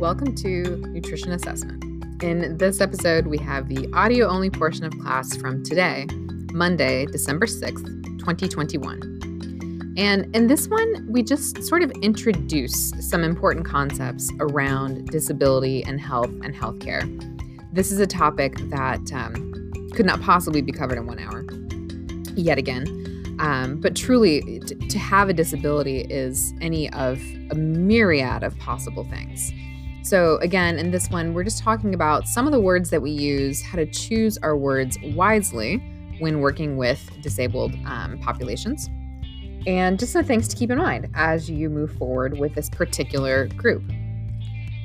welcome to Nutrition Assessment. In this episode, we have the audio only portion of class from today, Monday, December 6th, 2021. And in this one, we just sort of introduce some important concepts around disability and health and healthcare. This is a topic that um, could not possibly be covered in one hour, yet again. Um, but truly, t- to have a disability is any of a myriad of possible things. So, again, in this one, we're just talking about some of the words that we use, how to choose our words wisely when working with disabled um, populations, and just some things to keep in mind as you move forward with this particular group.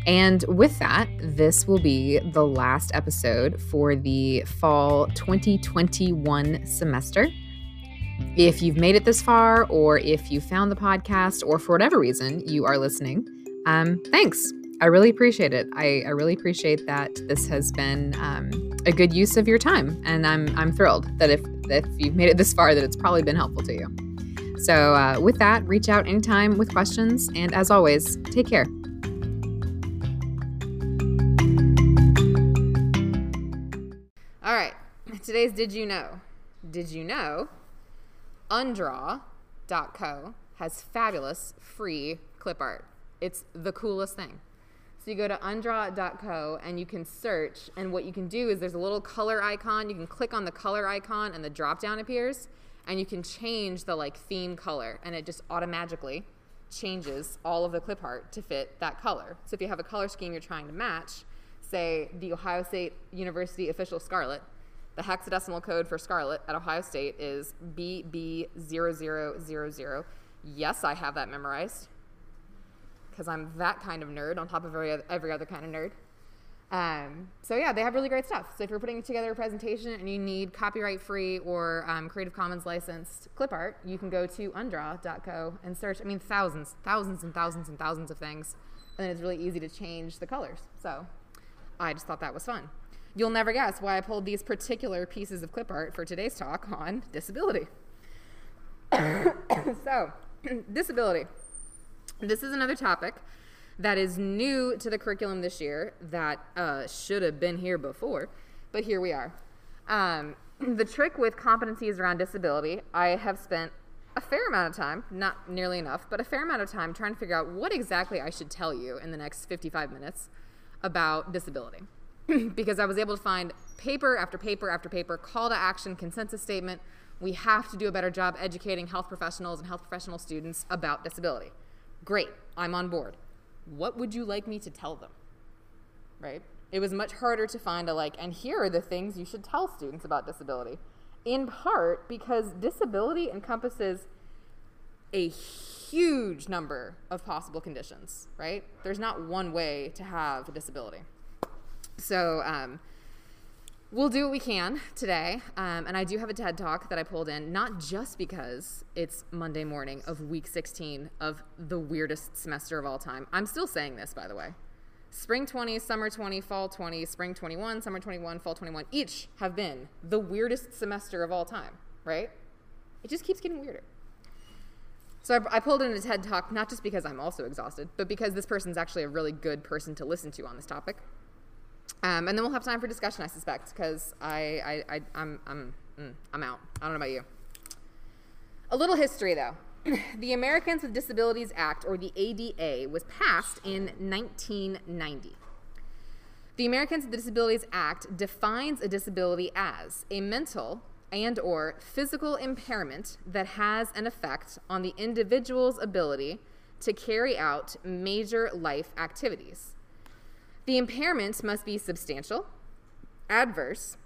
And with that, this will be the last episode for the fall 2021 semester. If you've made it this far, or if you found the podcast, or for whatever reason you are listening, um, thanks. I really appreciate it. I, I really appreciate that this has been um, a good use of your time, and I'm I'm thrilled that if if you've made it this far, that it's probably been helpful to you. So uh, with that, reach out anytime with questions, and as always, take care. All right, today's Did You Know? Did you know Undraw.co has fabulous free clip art? It's the coolest thing. So you go to undraw.co and you can search, and what you can do is there's a little color icon. You can click on the color icon, and the drop down appears, and you can change the like theme color, and it just automatically changes all of the clip art to fit that color. So if you have a color scheme you're trying to match, say the Ohio State University official scarlet, the hexadecimal code for scarlet at Ohio State is BB0000. Yes, I have that memorized because I'm that kind of nerd on top of every other, every other kind of nerd. Um, so yeah, they have really great stuff. So if you're putting together a presentation and you need copyright-free or um, Creative Commons licensed clip art, you can go to undraw.co and search. I mean, thousands, thousands and thousands and thousands of things, and then it's really easy to change the colors. So I just thought that was fun. You'll never guess why I pulled these particular pieces of clip art for today's talk on disability. so, disability. This is another topic that is new to the curriculum this year that uh, should have been here before, but here we are. Um, the trick with competencies around disability, I have spent a fair amount of time, not nearly enough, but a fair amount of time trying to figure out what exactly I should tell you in the next 55 minutes about disability. because I was able to find paper after paper after paper, call to action, consensus statement. We have to do a better job educating health professionals and health professional students about disability. Great, I'm on board. What would you like me to tell them? Right? It was much harder to find a like, and here are the things you should tell students about disability. In part because disability encompasses a huge number of possible conditions, right? There's not one way to have a disability. So, um, we'll do what we can today. Um, and I do have a TED talk that I pulled in, not just because it's Monday morning of week 16 of the weirdest semester of all time. I'm still saying this, by the way. Spring 20, summer 20, fall 20, spring 21, summer 21, fall 21, each have been the weirdest semester of all time, right? It just keeps getting weirder. So I, I pulled in a TED talk, not just because I'm also exhausted, but because this person's actually a really good person to listen to on this topic. Um, and then we'll have time for discussion, I suspect, because I, I, I, I'm, I'm, mm, I'm out. I don't know about you. A little history, though. the Americans with Disabilities Act, or the ADA, was passed in 1990. The Americans with Disabilities Act defines a disability as a mental and or physical impairment that has an effect on the individual's ability to carry out major life activities the impairments must be substantial, adverse,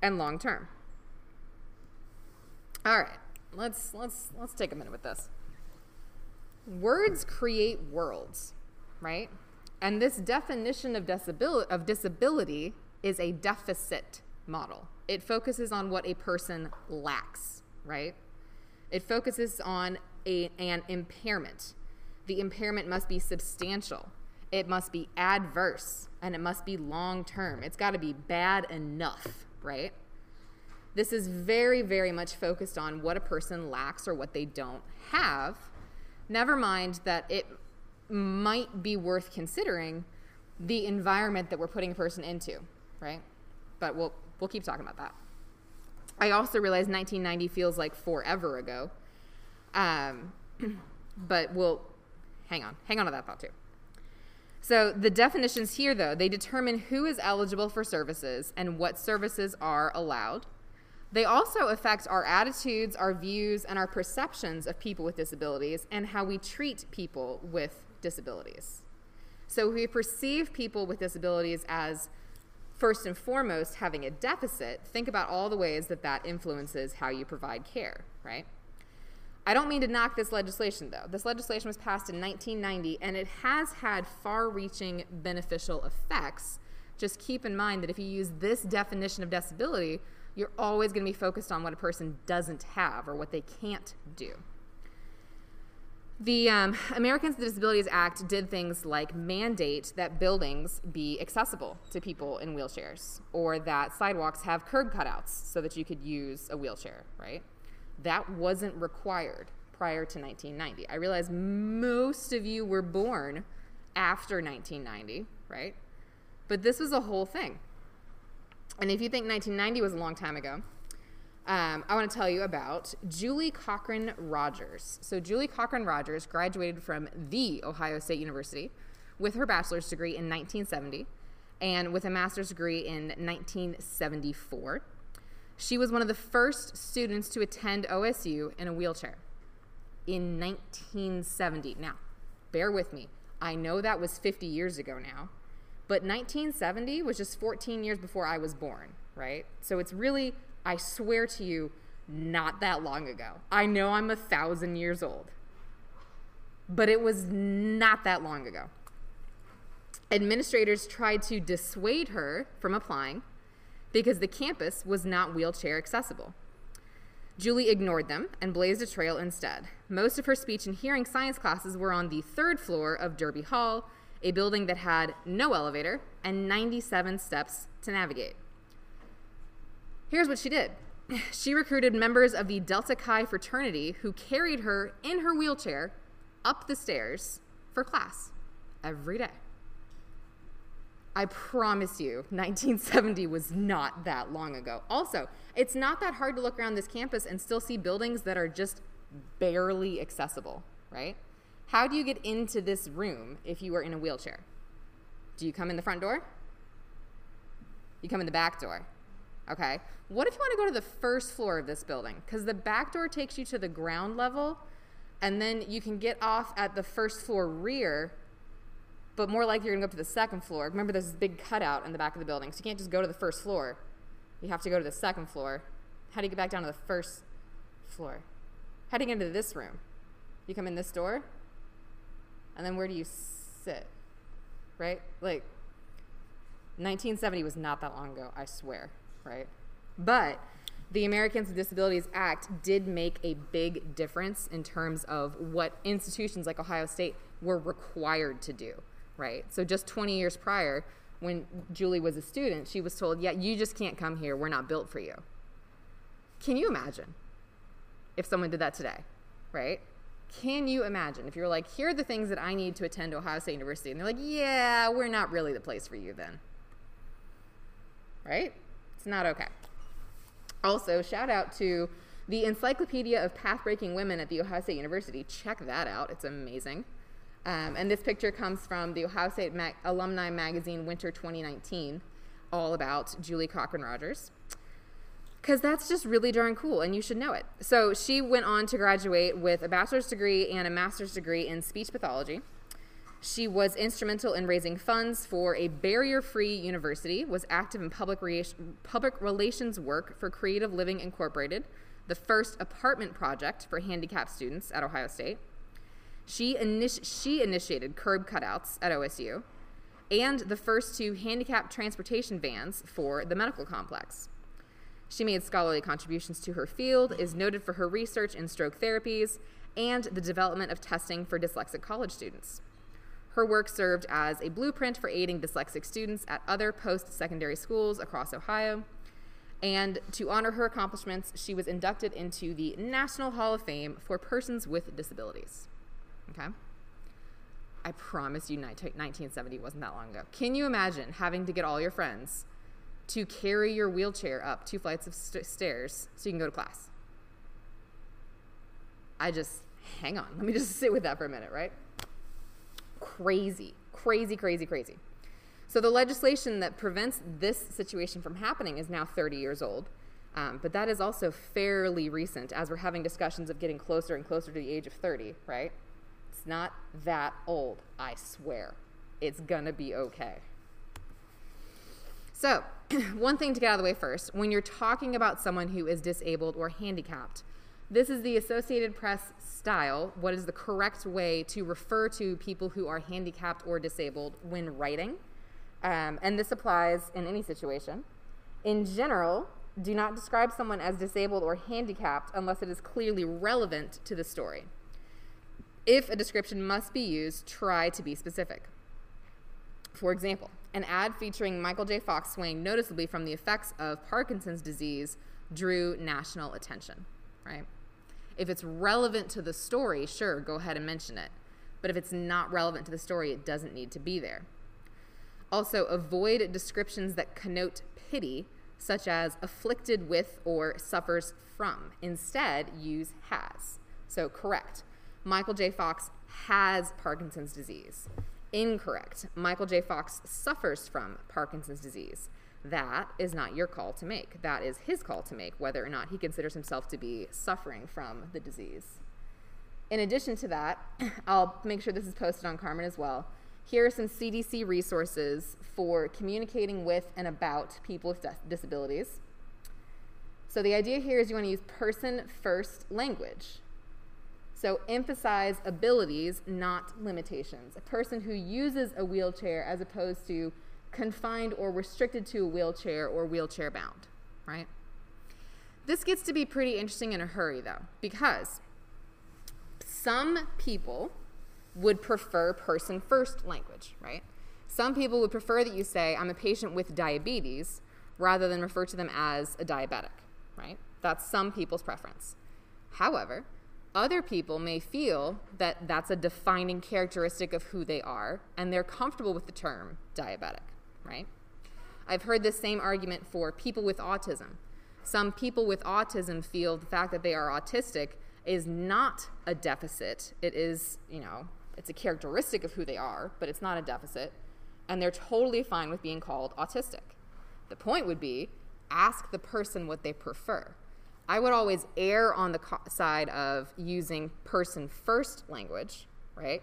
and long term. All right, let's let's let's take a minute with this. Words create worlds, right? And this definition of disability, of disability is a deficit model. It focuses on what a person lacks, right? It focuses on a, an impairment. The impairment must be substantial it must be adverse and it must be long term. It's got to be bad enough, right? This is very, very much focused on what a person lacks or what they don't have. Never mind that it might be worth considering the environment that we're putting a person into, right? But we'll we'll keep talking about that. I also realize 1990 feels like forever ago, um, but we'll hang on, hang on to that thought too. So the definitions here, though, they determine who is eligible for services and what services are allowed. They also affect our attitudes, our views, and our perceptions of people with disabilities and how we treat people with disabilities. So we perceive people with disabilities as first and foremost having a deficit. Think about all the ways that that influences how you provide care, right? I don't mean to knock this legislation, though. This legislation was passed in 1990, and it has had far reaching beneficial effects. Just keep in mind that if you use this definition of disability, you're always going to be focused on what a person doesn't have or what they can't do. The um, Americans with Disabilities Act did things like mandate that buildings be accessible to people in wheelchairs or that sidewalks have curb cutouts so that you could use a wheelchair, right? That wasn't required prior to 1990. I realize most of you were born after 1990, right? But this was a whole thing. And if you think 1990 was a long time ago, um, I want to tell you about Julie Cochran Rogers. So, Julie Cochran Rogers graduated from The Ohio State University with her bachelor's degree in 1970 and with a master's degree in 1974. She was one of the first students to attend OSU in a wheelchair in 1970. Now, bear with me. I know that was 50 years ago now, but 1970 was just 14 years before I was born, right? So it's really, I swear to you, not that long ago. I know I'm a thousand years old, but it was not that long ago. Administrators tried to dissuade her from applying because the campus was not wheelchair accessible. Julie ignored them and blazed a trail instead. Most of her speech and hearing science classes were on the third floor of Derby Hall, a building that had no elevator and 97 steps to navigate. Here's what she did she recruited members of the Delta Chi fraternity who carried her in her wheelchair up the stairs for class every day. I promise you, 1970 was not that long ago. Also, it's not that hard to look around this campus and still see buildings that are just barely accessible, right? How do you get into this room if you are in a wheelchair? Do you come in the front door? You come in the back door. Okay. What if you want to go to the first floor of this building? Because the back door takes you to the ground level, and then you can get off at the first floor rear but more likely you're to go up to the second floor. Remember, there's this big cutout in the back of the building, so you can't just go to the first floor. You have to go to the second floor. How do you get back down to the first floor? Get into this room? You come in this door, and then where do you sit? Right? Like, 1970 was not that long ago, I swear, right? But the Americans with Disabilities Act did make a big difference in terms of what institutions like Ohio State were required to do right? So just 20 years prior, when Julie was a student, she was told, yeah, you just can't come here. We're not built for you. Can you imagine if someone did that today, right? Can you imagine if you're like, here are the things that I need to attend Ohio State University? And they're like, yeah, we're not really the place for you then. Right? It's not okay. Also, shout out to the Encyclopedia of Pathbreaking Women at The Ohio State University. Check that out, it's amazing. Um, and this picture comes from the Ohio State Mag- Alumni Magazine Winter 2019, all about Julie Cochran Rogers. Because that's just really darn cool, and you should know it. So she went on to graduate with a bachelor's degree and a master's degree in speech pathology. She was instrumental in raising funds for a barrier-free university, was active in public, rea- public relations work for Creative Living Incorporated, the first apartment project for handicapped students at Ohio State, she, she initiated curb cutouts at OSU and the first two handicapped transportation vans for the medical complex. She made scholarly contributions to her field, is noted for her research in stroke therapies, and the development of testing for dyslexic college students. Her work served as a blueprint for aiding dyslexic students at other post secondary schools across Ohio. And to honor her accomplishments, she was inducted into the National Hall of Fame for Persons with Disabilities. Okay? I promise you, 1970 wasn't that long ago. Can you imagine having to get all your friends to carry your wheelchair up two flights of st- stairs so you can go to class? I just, hang on, let me just sit with that for a minute, right? Crazy, crazy, crazy, crazy. So the legislation that prevents this situation from happening is now 30 years old. Um, but that is also fairly recent as we're having discussions of getting closer and closer to the age of 30, right? It's not that old, I swear. It's gonna be okay. So, one thing to get out of the way first when you're talking about someone who is disabled or handicapped, this is the Associated Press style. What is the correct way to refer to people who are handicapped or disabled when writing? Um, and this applies in any situation. In general, do not describe someone as disabled or handicapped unless it is clearly relevant to the story. If a description must be used, try to be specific. For example, an ad featuring Michael J. Fox swaying noticeably from the effects of Parkinson's disease drew national attention, right? If it's relevant to the story, sure, go ahead and mention it. But if it's not relevant to the story, it doesn't need to be there. Also, avoid descriptions that connote pity such as afflicted with or suffers from. Instead, use has. So, correct. Michael J. Fox has Parkinson's disease. Incorrect. Michael J. Fox suffers from Parkinson's disease. That is not your call to make. That is his call to make, whether or not he considers himself to be suffering from the disease. In addition to that, I'll make sure this is posted on Carmen as well. Here are some CDC resources for communicating with and about people with disabilities. So the idea here is you want to use person first language. So emphasize abilities, not limitations. A person who uses a wheelchair as opposed to confined or restricted to a wheelchair or wheelchair bound, right? This gets to be pretty interesting in a hurry though, because some people would prefer person first language, right? Some people would prefer that you say, I'm a patient with diabetes, rather than refer to them as a diabetic, right? That's some people's preference. However, other people may feel that that's a defining characteristic of who they are, and they're comfortable with the term diabetic, right? I've heard this same argument for people with autism. Some people with autism feel the fact that they are autistic is not a deficit. It is, you know, it's a characteristic of who they are, but it's not a deficit, and they're totally fine with being called autistic. The point would be ask the person what they prefer. I would always err on the co- side of using person first language, right?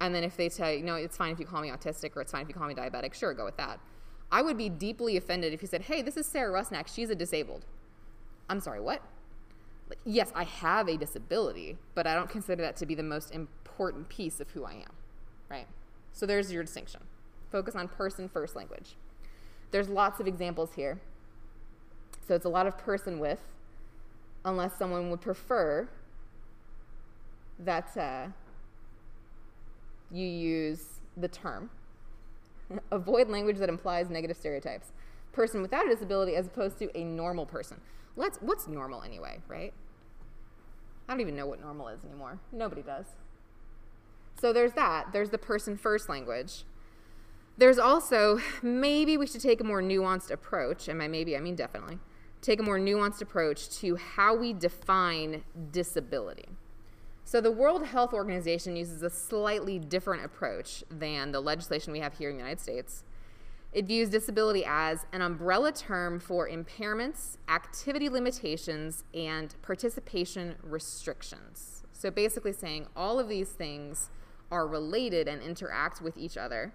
And then if they say, no, it's fine if you call me autistic or it's fine if you call me diabetic, sure, go with that. I would be deeply offended if you said, hey, this is Sarah Rusnak, she's a disabled. I'm sorry, what? Yes, I have a disability, but I don't consider that to be the most important piece of who I am, right? So there's your distinction. Focus on person first language. There's lots of examples here. So it's a lot of person with, unless someone would prefer that uh, you use the term. Avoid language that implies negative stereotypes. Person without a disability as opposed to a normal person. Let's, what's normal anyway, right? I don't even know what normal is anymore. Nobody does. So there's that. There's the person first language. There's also maybe we should take a more nuanced approach, and by maybe I mean definitely, take a more nuanced approach to how we define disability. So the World Health Organization uses a slightly different approach than the legislation we have here in the United States. It views disability as an umbrella term for impairments, activity limitations, and participation restrictions. So basically saying all of these things are related and interact with each other.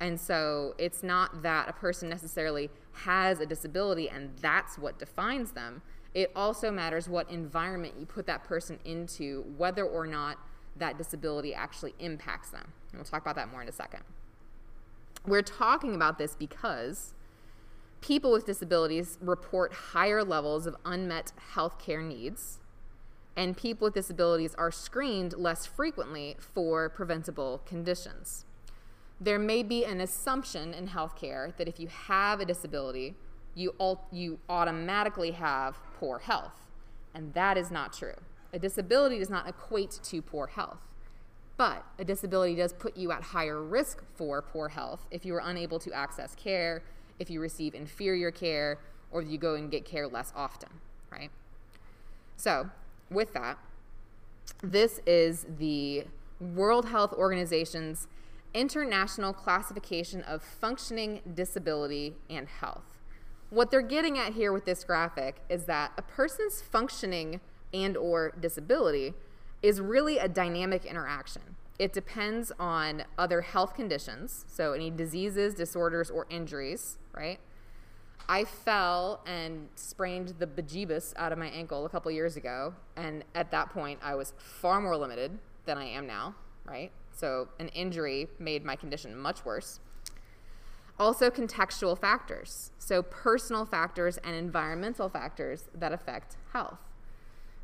And so it's not that a person necessarily has a disability and that's what defines them. It also matters what environment you put that person into, whether or not that disability actually impacts them. And we'll talk about that more in a second. We're talking about this because people with disabilities report higher levels of unmet health care needs and people with disabilities are screened less frequently for preventable conditions. There may be an assumption in healthcare that if you have a disability, you, you automatically have poor health, and that is not true. A disability does not equate to poor health, But a disability does put you at higher risk for poor health if you are unable to access care, if you receive inferior care, or you go and get care less often, right? So, with that, this is the World Health Organization's International Classification of Functioning Disability and Health. What they're getting at here with this graphic is that a person's functioning and or disability is really a dynamic interaction. It depends on other health conditions, so any diseases, disorders, or injuries, right? I fell and sprained the bejeebus out of my ankle a couple years ago, and at that point, I was far more limited than I am now, right? So, an injury made my condition much worse. Also, contextual factors, so personal factors and environmental factors that affect health.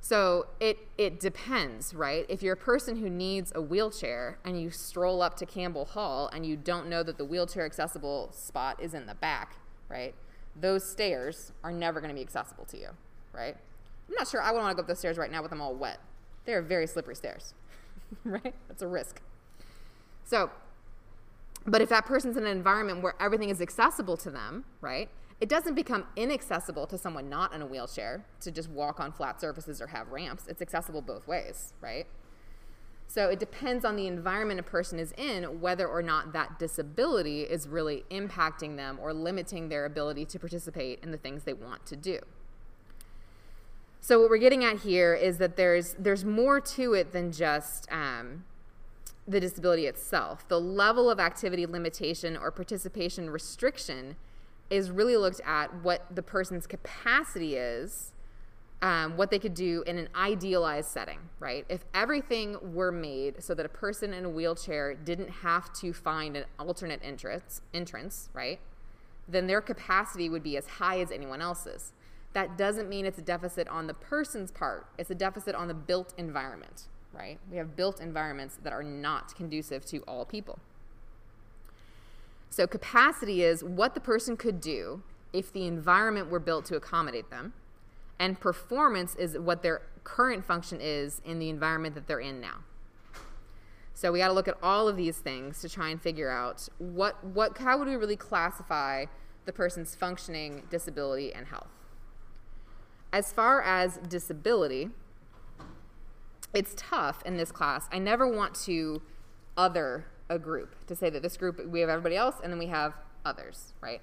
So it it depends, right? If you're a person who needs a wheelchair and you stroll up to Campbell Hall and you don't know that the wheelchair accessible spot is in the back, right? Those stairs are never going to be accessible to you, right? I'm not sure I would want to go up those stairs right now with them all wet. They're very slippery stairs, right? That's a risk. So, but if that person's in an environment where everything is accessible to them, right? it doesn't become inaccessible to someone not in a wheelchair to just walk on flat surfaces or have ramps. It's accessible both ways, right? So it depends on the environment a person is in whether or not that disability is really impacting them or limiting their ability to participate in the things they want to do. So what we're getting at here is that there's there's more to it than just um, the disability itself. The level of activity limitation or participation restriction is really looked at what the person's capacity is, um, what they could do in an idealized setting, right? If everything were made so that a person in a wheelchair didn't have to find an alternate entrance, entrance, right? Then their capacity would be as high as anyone else's. That doesn't mean it's a deficit on the person's part. It's a deficit on the built environment, right? We have built environments that are not conducive to all people. So, capacity is what the person could do if the environment were built to accommodate them. And performance is what their current function is in the environment that they're in now. So we got to look at all of these things to try and figure out what what how would we really classify the person's functioning, disability, and health. As far as disability, it's tough in this class. I never want to other a group to say that this group we have everybody else and then we have others, right?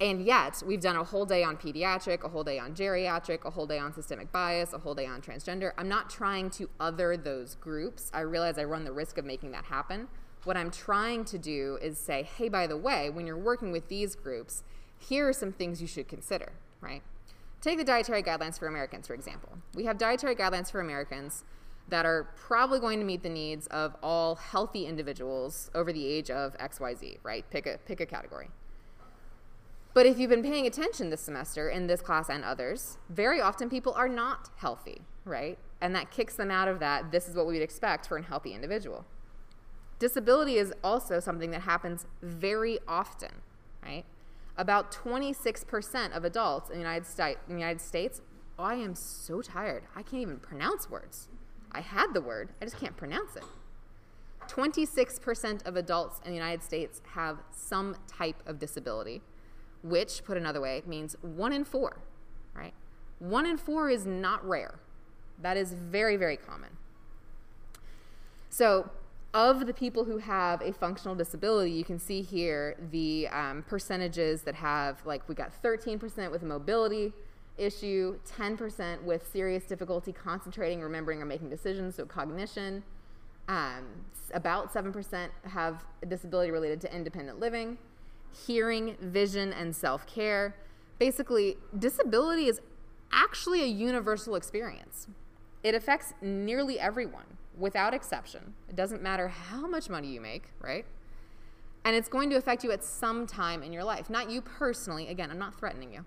And yet, we've done a whole day on pediatric, a whole day on geriatric, a whole day on systemic bias, a whole day on transgender. I'm not trying to other those groups. I realize I run the risk of making that happen. What I'm trying to do is say, hey, by the way, when you're working with these groups, here are some things you should consider, right? Take the Dietary Guidelines for Americans, for example. We have Dietary Guidelines for Americans that are probably going to meet the needs of all healthy individuals over the age of XYZ, right? Pick a, pick a category. But if you've been paying attention this semester in this class and others, very often people are not healthy, right? And that kicks them out of that. This is what we would expect for a healthy individual. Disability is also something that happens very often, right? About 26% of adults in the United, States, in the United States, I am so tired. I can't even pronounce words. I had the word, I just can't pronounce it. 26% of adults in the United States have some type of disability, which, put another way, means one in four, right? One in four is not rare. That is very, very common. So, of the people who have a functional disability, you can see here the um, percentages that have, like, we got 13% with a mobility, issue, 10% with serious difficulty concentrating, remembering, or making decisions, so cognition. Um, about 7% have a disability related to independent living, hearing, vision, and self care. Basically, disability is actually a universal experience. It affects nearly everyone without exception. It doesn't matter how much money you make, right? And it's going to affect you at some time in your life. Not you personally. Again, I'm not threatening you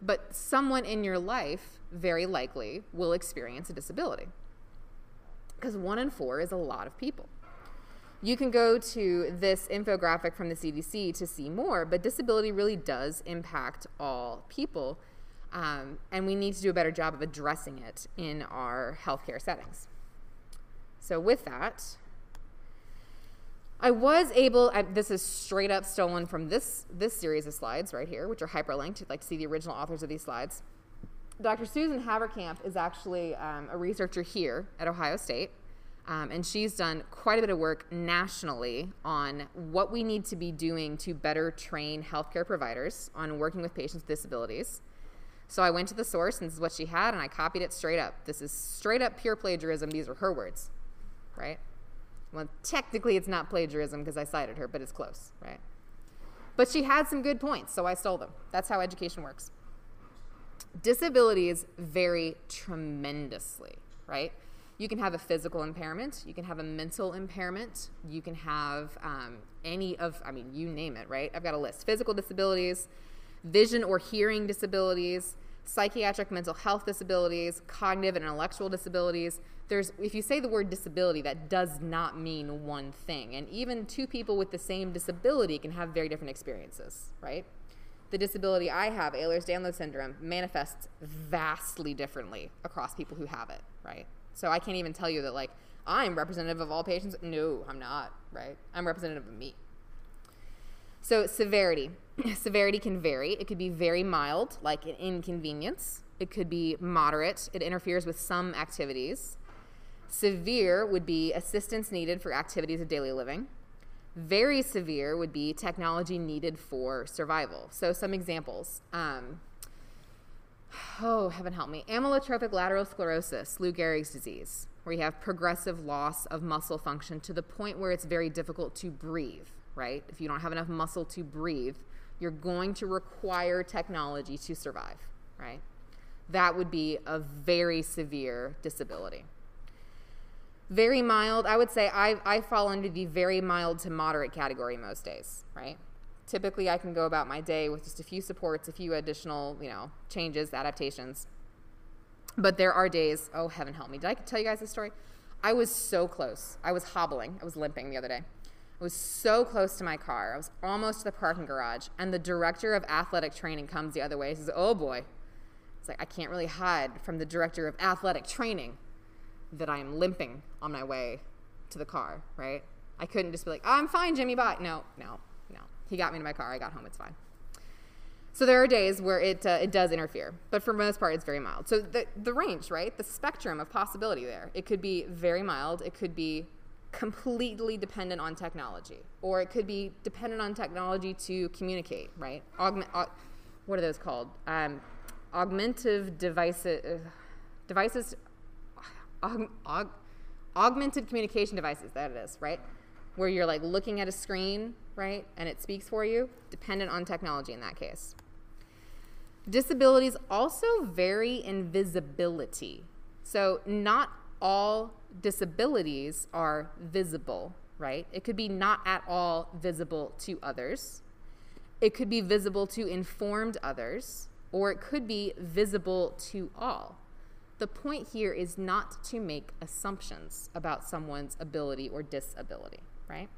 but someone in your life very likely will experience a disability because one in four is a lot of people. You can go to this infographic from the CDC to see more, but disability really does impact all people, um, and we need to do a better job of addressing it in our healthcare settings. So, with that, I was able. I, this is straight up stolen from this this series of slides right here, which are hyperlinked. You'd like to see the original authors of these slides. Dr. Susan Havercamp is actually um, a researcher here at Ohio State, um, and she's done quite a bit of work nationally on what we need to be doing to better train healthcare providers on working with patients with disabilities. So I went to the source, and this is what she had, and I copied it straight up. This is straight up pure plagiarism. These are her words, right? Well, technically, it's not plagiarism because I cited her, but it's close, right? But she had some good points, so I stole them. That's how education works. Disabilities vary tremendously, right? You can have a physical impairment, you can have a mental impairment, you can have um, any of, I mean, you name it, right? I've got a list physical disabilities, vision or hearing disabilities, psychiatric mental health disabilities, cognitive and intellectual disabilities. There's if you say the word disability, that does not mean one thing. And even two people with the same disability can have very different experiences, right? The disability I have, Ehlers-Danlos syndrome, manifests vastly differently across people who have it, right? So I can't even tell you that like I'm representative of all patients. No, I'm not, right? I'm representative of me. So severity. severity can vary. It could be very mild, like an inconvenience. It could be moderate. It interferes with some activities. Severe would be assistance needed for activities of daily living. Very severe would be technology needed for survival. So, some examples. Um, oh, heaven help me. Amyotrophic lateral sclerosis, Lou Gehrig's disease, where you have progressive loss of muscle function to the point where it's very difficult to breathe, right? If you don't have enough muscle to breathe, you're going to require technology to survive, right? That would be a very severe disability. Very mild, I would say I, I fall under the very mild to moderate category most days, right? Typically, I can go about my day with just a few supports, a few additional, you know, changes, adaptations. But there are days, oh, heaven help me. Did I tell you guys this story? I was so close. I was hobbling, I was limping the other day. I was so close to my car. I was almost to the parking garage, and the director of athletic training comes the other way. He says, "Oh boy." It's like I can't really hide from the director of athletic training that I am limping on my way to the car, right? I couldn't just be like, oh, "I'm fine, Jimmy, bye." No, no, no. He got me to my car. I got home. It's fine. So there are days where it uh, it does interfere, but for most part, it's very mild. So the the range, right? The spectrum of possibility there. It could be very mild. It could be completely dependent on technology, or it could be dependent on technology to communicate, right? Augment, aug, what are those called? Um, augmentative devices, uh, devices, aug, aug, augmented communication devices. That it is, right? Where you're like looking at a screen, right, and it speaks for you. Dependent on technology in that case. Disabilities also vary in visibility. So not all disabilities are visible, right? It could be not at all visible to others. It could be visible to informed others, or it could be visible to all. The point here is not to make assumptions about someone's ability or disability, right?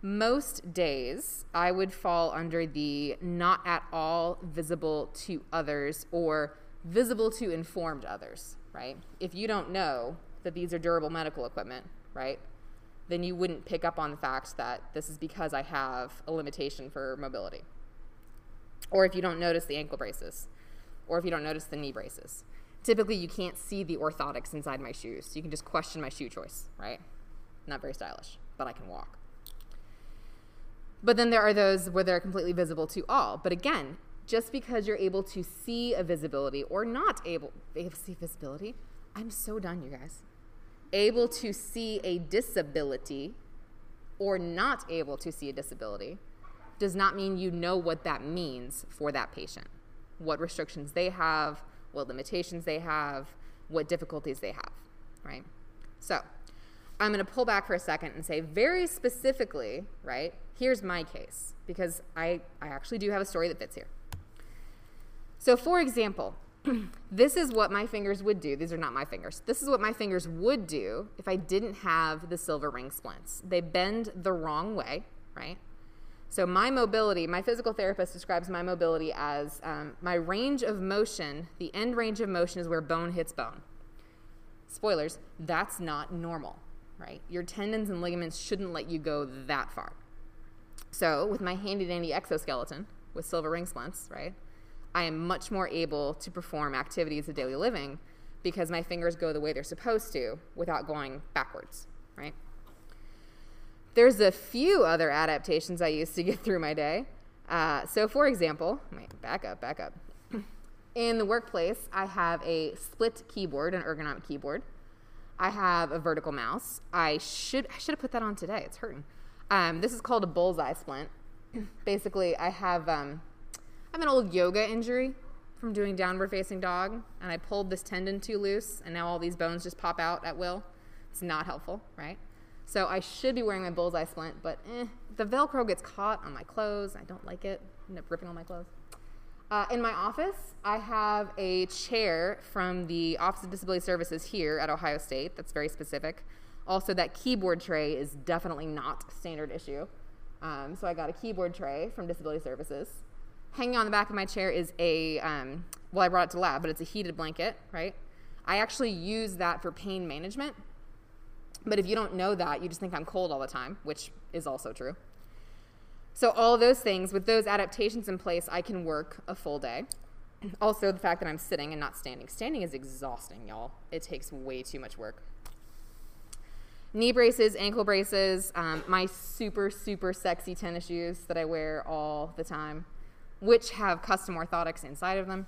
Most days, I would fall under the not at all visible to others or visible to informed others, right? If you don't know that these are durable medical equipment, right? Then you wouldn't pick up on the fact that this is because I have a limitation for mobility. Or if you don't notice the ankle braces, or if you don't notice the knee braces. Typically, you can't see the orthotics inside my shoes. You can just question my shoe choice, right? Not very stylish, but I can walk. But then there are those where they're completely visible to all. But again, just because you're able to see a visibility or not able to see visibility, I'm so done, you guys able to see a disability or not able to see a disability does not mean you know what that means for that patient, what restrictions they have, what limitations they have, what difficulties they have, right? So I'm going to pull back for a second and say very specifically, right? Here's my case because I, I actually do have a story that fits here. So, for example, this is what my fingers would do. These are not my fingers. This is what my fingers would do if I didn't have the silver ring splints. They bend the wrong way, right? So, my mobility, my physical therapist describes my mobility as um, my range of motion, the end range of motion is where bone hits bone. Spoilers, that's not normal, right? Your tendons and ligaments shouldn't let you go that far. So, with my handy dandy exoskeleton with silver ring splints, right, I am much more able to perform activities of daily living because my fingers go the way they're supposed to without going backwards, right? There's a few other adaptations I use to get through my day. Uh, so, for example, back up, back up. In the workplace, I have a split keyboard, an ergonomic keyboard. I have a vertical mouse. I should I should have put that on today. It's hurting. Um, this is called a bullseye splint. Basically, I have um, I have an old yoga injury from doing downward facing dog, and I pulled this tendon too loose, and now all these bones just pop out at will. It's not helpful, right? So I should be wearing my bullseye splint, but eh, the Velcro gets caught on my clothes. I don't like it. I end up ripping all my clothes. Uh, in my office, I have a chair from the Office of Disability Services here at Ohio State. That's very specific. Also, that keyboard tray is definitely not standard issue. Um, so I got a keyboard tray from Disability Services. Hanging on the back of my chair is a, um, well, I brought it to lab, but it's a heated blanket, right? I actually use that for pain management. But if you don't know that, you just think I'm cold all the time, which is also true. So, all those things, with those adaptations in place, I can work a full day. Also, the fact that I'm sitting and not standing. Standing is exhausting, y'all. It takes way too much work. Knee braces, ankle braces, um, my super, super sexy tennis shoes that I wear all the time, which have custom orthotics inside of them.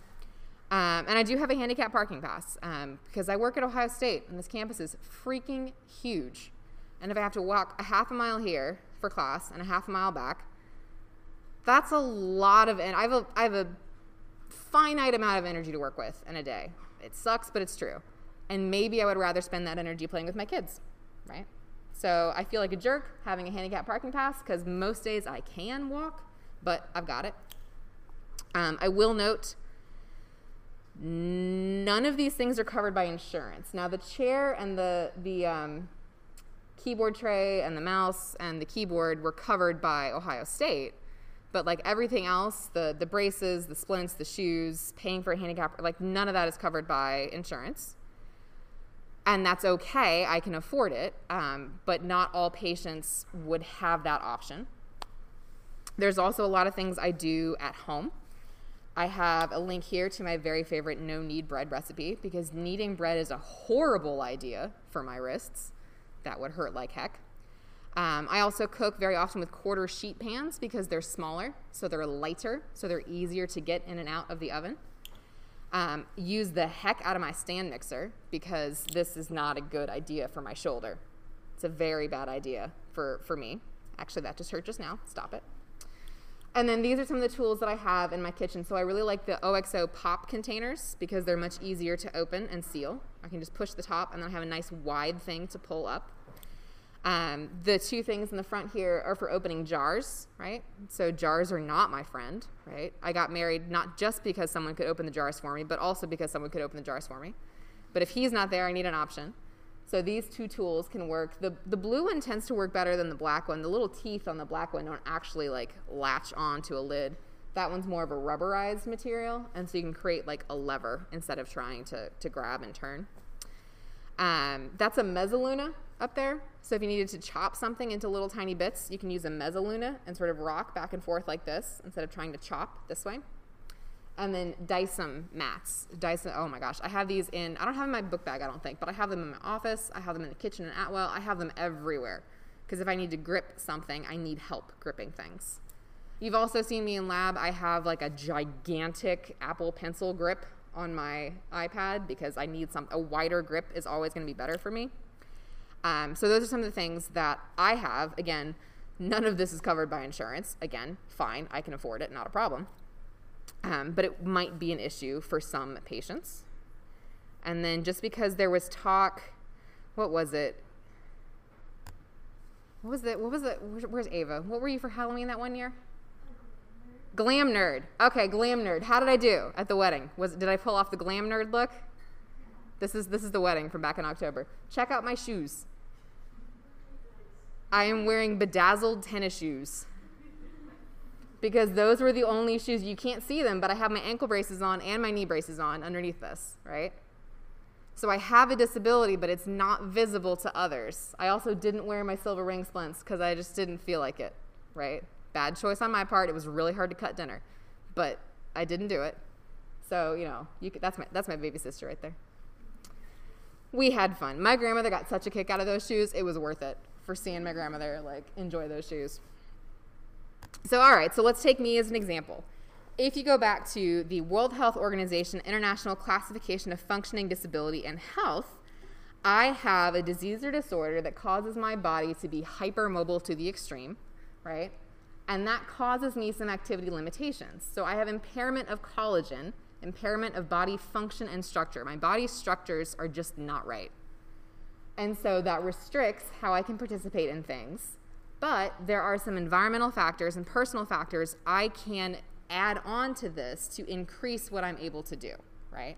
Um, and I do have a handicap parking pass um, because I work at Ohio State and this campus is freaking huge. And if I have to walk a half a mile here for class and a half a mile back, that's a lot of, and I have a, I have a finite amount of energy to work with in a day. It sucks, but it's true. And maybe I would rather spend that energy playing with my kids, right? So I feel like a jerk having a handicap parking pass because most days I can walk, but I've got it. Um, I will note none of these things are covered by insurance. Now the chair and the the um, keyboard tray and the mouse and the keyboard were covered by Ohio State, but like everything else the the braces the splints the shoes paying for a handicap like none of that is covered by insurance. And that's okay. I can afford it um, but not all patients would have that option. There's also a lot of things i do at home i have a link here to my very favorite no knead bread recipe because kneading bread is a horrible idea for my wrists that would hurt like heck um, I also cook very often with quarter sheet pans because they're smaller, so they're lighter, so they're easier to get in and out of the oven. Um, use the heck out of my stand mixer because this is not a good idea for my shoulder. It's a very bad idea for, for me. Actually, that just hurt just now. Stop it. And then these are some of the tools that I have in my kitchen. So I really like the OXO pop containers because they're much easier to open and seal. I can just push the top and then I have a nice wide thing to pull up. Um, the two things in the front here are for opening jars, right? So jars are not my friend, right? I got married not just because someone could open the jars for me, but also because someone could open the jars for me. But if he's not there, I need an option. So these two tools can work. The, the blue one tends to work better than the black one. The little teeth on the black one don't actually like latch onto a lid. That one's more of a rubberized material, and so you can create like a lever instead of trying to, to grab and turn. Um, that's a mezzaluna up there. So if you needed to chop something into little tiny bits, you can use a mezzaluna and sort of rock back and forth like this instead of trying to chop this way. And then Dycem mats. Dycem, oh my gosh, I have these in, I don't have in my book bag, I don't think, but I have them in my office. I have them in the kitchen in Atwell. I have them everywhere. Because if I need to grip something, I need help gripping things. You've also seen me in lab. I have like a gigantic Apple Pencil grip on my iPad because I need some, a wider grip is always going to be better for me. Um, so those are some of the things that I have. Again, none of this is covered by insurance. Again, fine, I can afford it, not a problem. Um, but it might be an issue for some patients. And then just because there was talk, what was it? What was it? What was it? Where's Ava? What were you for Halloween that one year? Glam nerd. Okay, glam nerd. How did I do at the wedding? Was did I pull off the glam nerd look? This is this is the wedding from back in October. Check out my shoes. I am wearing bedazzled tennis shoes. Because those were the only shoes you can't see them, but I have my ankle braces on and my knee braces on underneath this, right? So I have a disability, but it's not visible to others. I also didn't wear my silver ring splints because I just didn't feel like it, right? Bad choice on my part. It was really hard to cut dinner, but I didn't do it. So, you know, you could, that's, my, that's my baby sister right there. We had fun. My grandmother got such a kick out of those shoes. It was worth it for seeing my grandmother like enjoy those shoes. So, all right, so let's take me as an example if you go back to the World Health Organization International Classification of Functioning Disability and Health, I have a disease or disorder that causes my body to be hypermobile to the extreme, right? And that causes me some activity limitations. So I have impairment of collagen, impairment of body function and structure. My body structures are just not right. And so that restricts how I can participate in things. But there are some environmental factors and personal factors I can add on to this to increase what I'm able to do, right?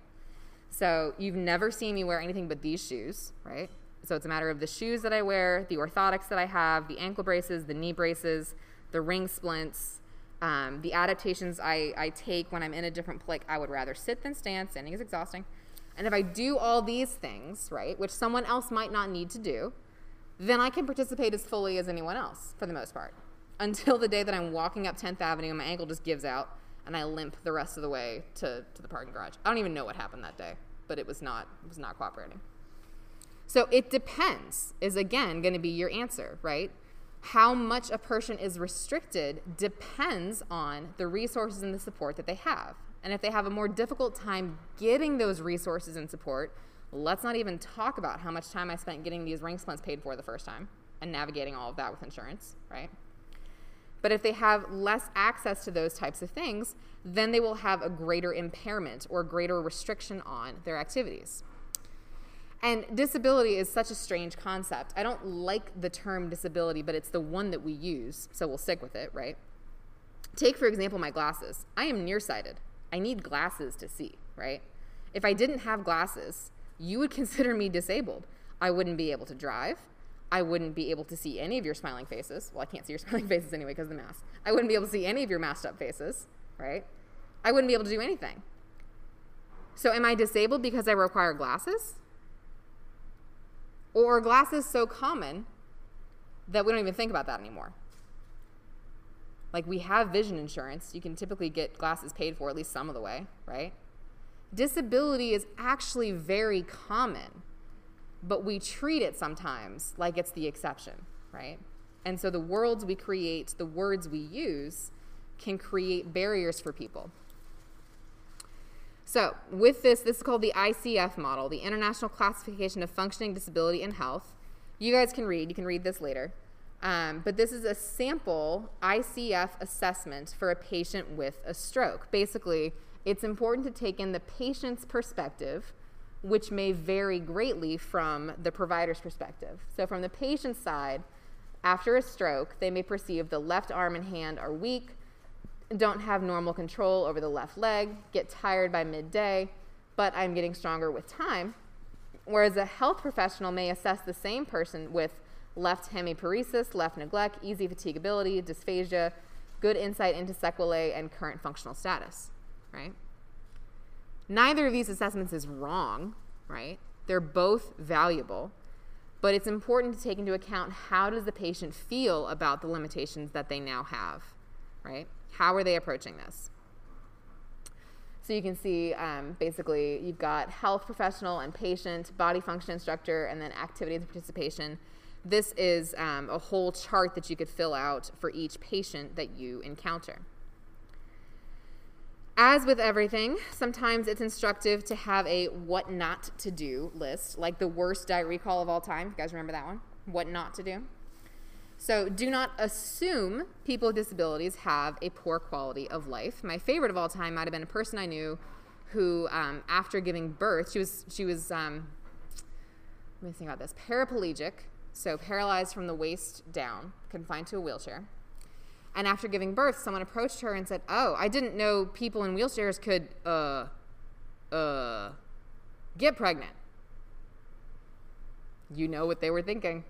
So you've never seen me wear anything but these shoes, right? So it's a matter of the shoes that I wear, the orthotics that I have, the ankle braces, the knee braces, the ring splints, um, the adaptations I, I take when I'm in a different place. I would rather sit than stand. Standing is exhausting. And if I do all these things, right, which someone else might not need to do, then I can participate as fully as anyone else for the most part until the day that I'm walking up 10th Avenue and my ankle just gives out and I limp the rest of the way to, to the parking garage. I don't even know what happened that day, but it was not it was not cooperating. So it depends is again going to be your answer, right? How much a person is restricted depends on the resources and the support that they have. And if they have a more difficult time getting those resources and support, let's not even talk about how much time I spent getting these ring splints paid for the first time and navigating all of that with insurance, right? But if they have less access to those types of things, then they will have a greater impairment or greater restriction on their activities. And disability is such a strange concept. I don't like the term disability, but it's the one that we use, so we'll stick with it, right? Take, for example, my glasses. I am nearsighted. I need glasses to see, right? If I didn't have glasses, you would consider me disabled. I wouldn't be able to drive. I wouldn't be able to see any of your smiling faces. Well, I can't see your smiling faces anyway because of the mask. I wouldn't be able to see any of your masked up faces, right? I wouldn't be able to do anything. So, am I disabled because I require glasses? Or are glasses so common that we don't even think about that anymore? Like, we have vision insurance. You can typically get glasses paid for at least some of the way, right? Disability is actually very common but we treat it sometimes like it's the exception, right? And so the worlds we create, the words we use, can create barriers for people. So, with this, this is called the ICF model, the International Classification of Functioning Disability and Health. You guys can read, you can read this later. Um, but this is a sample ICF assessment for a patient with a stroke. Basically, it's important to take in the patient's perspective which may vary greatly from the provider's perspective. So, from the patient's side, after a stroke, they may perceive the left arm and hand are weak, don't have normal control over the left leg, get tired by midday, but I'm getting stronger with time. Whereas a health professional may assess the same person with left hemiparesis, left neglect, easy fatigability, dysphagia, good insight into sequelae, and current functional status, right? Neither of these assessments is wrong, right? They're both valuable, but it's important to take into account how does the patient feel about the limitations that they now have, right? How are they approaching this? So you can see um, basically you've got health professional and patient, body function and structure, and then activity and participation. This is um, a whole chart that you could fill out for each patient that you encounter. As with everything, sometimes it's instructive to have a what not to do list, like the worst diet recall of all time. You guys remember that one? What not to do. So, do not assume people with disabilities have a poor quality of life. My favorite of all time might have been a person I knew who, um, after giving birth, she was she was um, let me think about this paraplegic, so paralyzed from the waist down, confined to a wheelchair. And after giving birth, someone approached her and said, "Oh, I didn't know people in wheelchairs could uh uh get pregnant." You know what they were thinking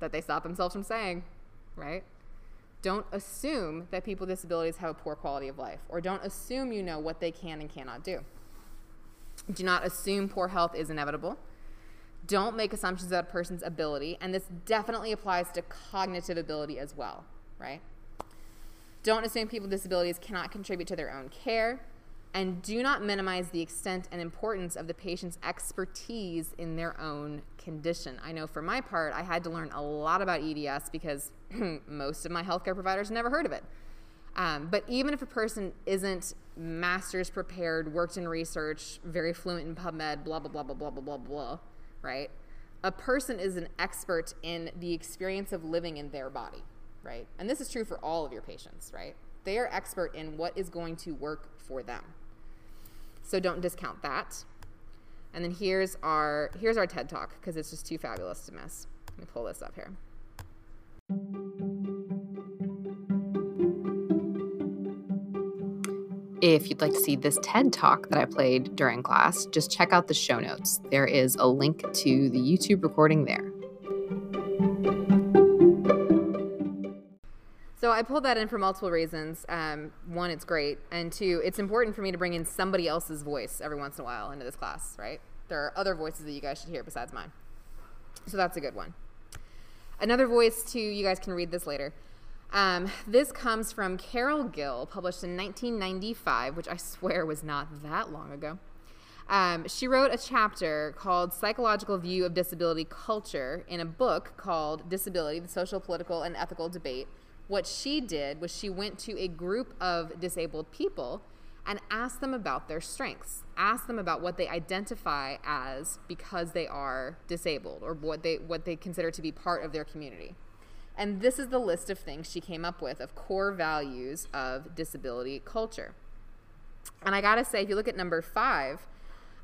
that they stopped themselves from saying, right? Don't assume that people with disabilities have a poor quality of life or don't assume you know what they can and cannot do. Do not assume poor health is inevitable. Don't make assumptions about a person's ability, and this definitely applies to cognitive ability as well, right? Don't assume people with disabilities cannot contribute to their own care, and do not minimize the extent and importance of the patient's expertise in their own condition. I know for my part, I had to learn a lot about EDS because most of my healthcare providers never heard of it. Um, but even if a person isn't master's prepared, worked in research, very fluent in PubMed, blah, blah, blah, blah, blah, blah, blah, blah, right? A person is an expert in the experience of living in their body, right? And this is true for all of your patients, right? They are expert in what is going to work for them. So don't discount that. And then here's our here's our TED Talk because it's just too fabulous to miss. Let me pull this up here. If you'd like to see this TED Talk that I played during class, just check out the show notes. There is a link to the YouTube recording there. So I pulled that in for multiple reasons. Um, one, it's great, and two, it's important for me to bring in somebody else's voice every once in a while into this class, right? There are other voices that you guys should hear besides mine. So that's a good one. Another voice, too, you guys can read this later. Um, this comes from Carol Gill, published in 1995, which I swear was not that long ago. Um, she wrote a chapter called Psychological View of Disability Culture in a book called Disability The Social, Political, and Ethical Debate. What she did was she went to a group of disabled people and asked them about their strengths, asked them about what they identify as because they are disabled or what they, what they consider to be part of their community. And this is the list of things she came up with of core values of disability culture. And I gotta say, if you look at number five,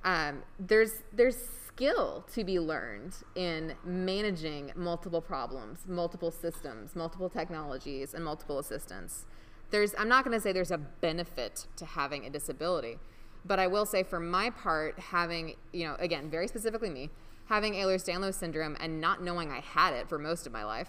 um, there's there's skill to be learned in managing multiple problems, multiple systems, multiple technologies, and multiple assistants. There's I'm not gonna say there's a benefit to having a disability, but I will say for my part, having you know again very specifically me having Ehlers-Danlos syndrome and not knowing I had it for most of my life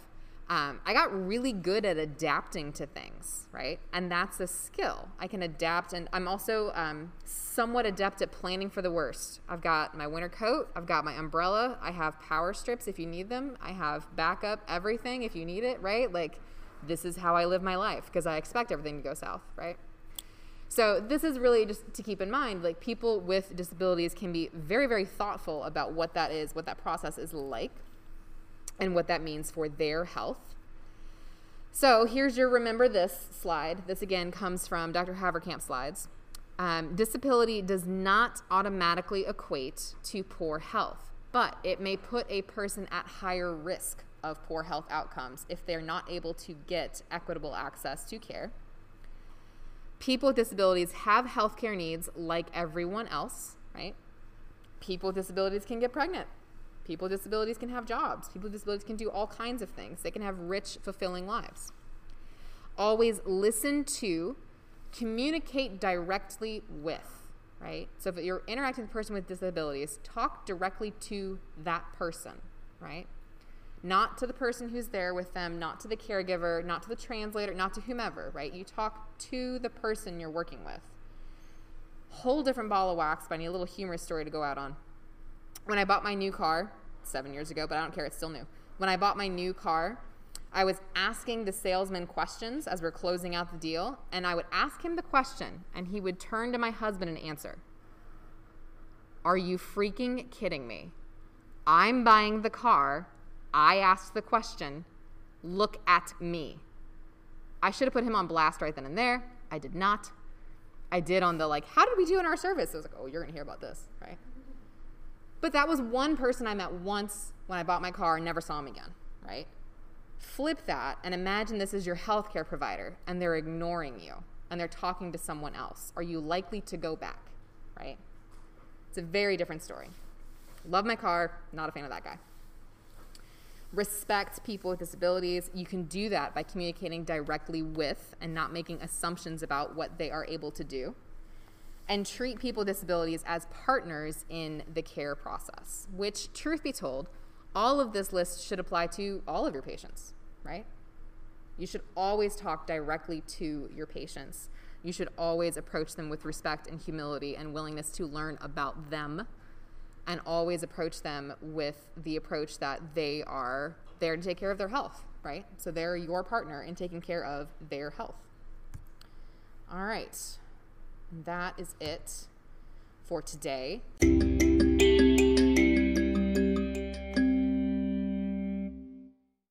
um, I got really good at adapting to things, right? And that's a skill. I can adapt, and I'm also um, somewhat adept at planning for the worst. I've got my winter coat, I've got my umbrella, I have power strips if you need them, I have backup everything if you need it, right? Like, this is how I live my life because I expect everything to go south, right? So this is really just to keep in mind, like people with disabilities can be very, very thoughtful about what that is, what that process is like and what that means for their health. So here's your remember this slide. This again comes from Dr. Havercamp's slides. Um, disability does not automatically equate to poor health, but it may put a person at higher risk of poor health outcomes if they're not able to get equitable access to care. People with disabilities have health care needs like everyone else, right? People with disabilities can get pregnant. People with disabilities can have jobs. People with disabilities can do all kinds of things. They can have rich, fulfilling lives. Always listen to, communicate directly with, right? So if you're interacting with a person with disabilities, talk directly to that person, right? Not to the person who's there with them, not to the caregiver, not to the translator, not to whomever, right? You talk to the person you're working with. Whole different ball of wax, but I need a little humorous story to go out on when I bought my new car, seven years ago, but I don't care, it's still new. When I bought my new car, I was asking the salesman questions as we're closing out the deal, and I would ask him the question, and he would turn to my husband and answer Are you freaking kidding me? I'm buying the car. I asked the question. Look at me. I should have put him on blast right then and there. I did not. I did on the like, how did we do in our service? I was like, oh, you're going to hear about this, right? But that was one person I met once when I bought my car and never saw him again, right? Flip that and imagine this is your healthcare provider and they're ignoring you and they're talking to someone else. Are you likely to go back, right? It's a very different story. Love my car, not a fan of that guy. Respect people with disabilities. You can do that by communicating directly with and not making assumptions about what they are able to do and treat people with disabilities as partners in the care process, which, truth be told, all of this list should apply to all of your patients, right? You should always talk directly to your patients. You should always approach them with respect and humility and willingness to learn about them and always approach them with the approach that they are there to take care of their health, right? So they're your partner in taking care of their health. All right. That is it for today.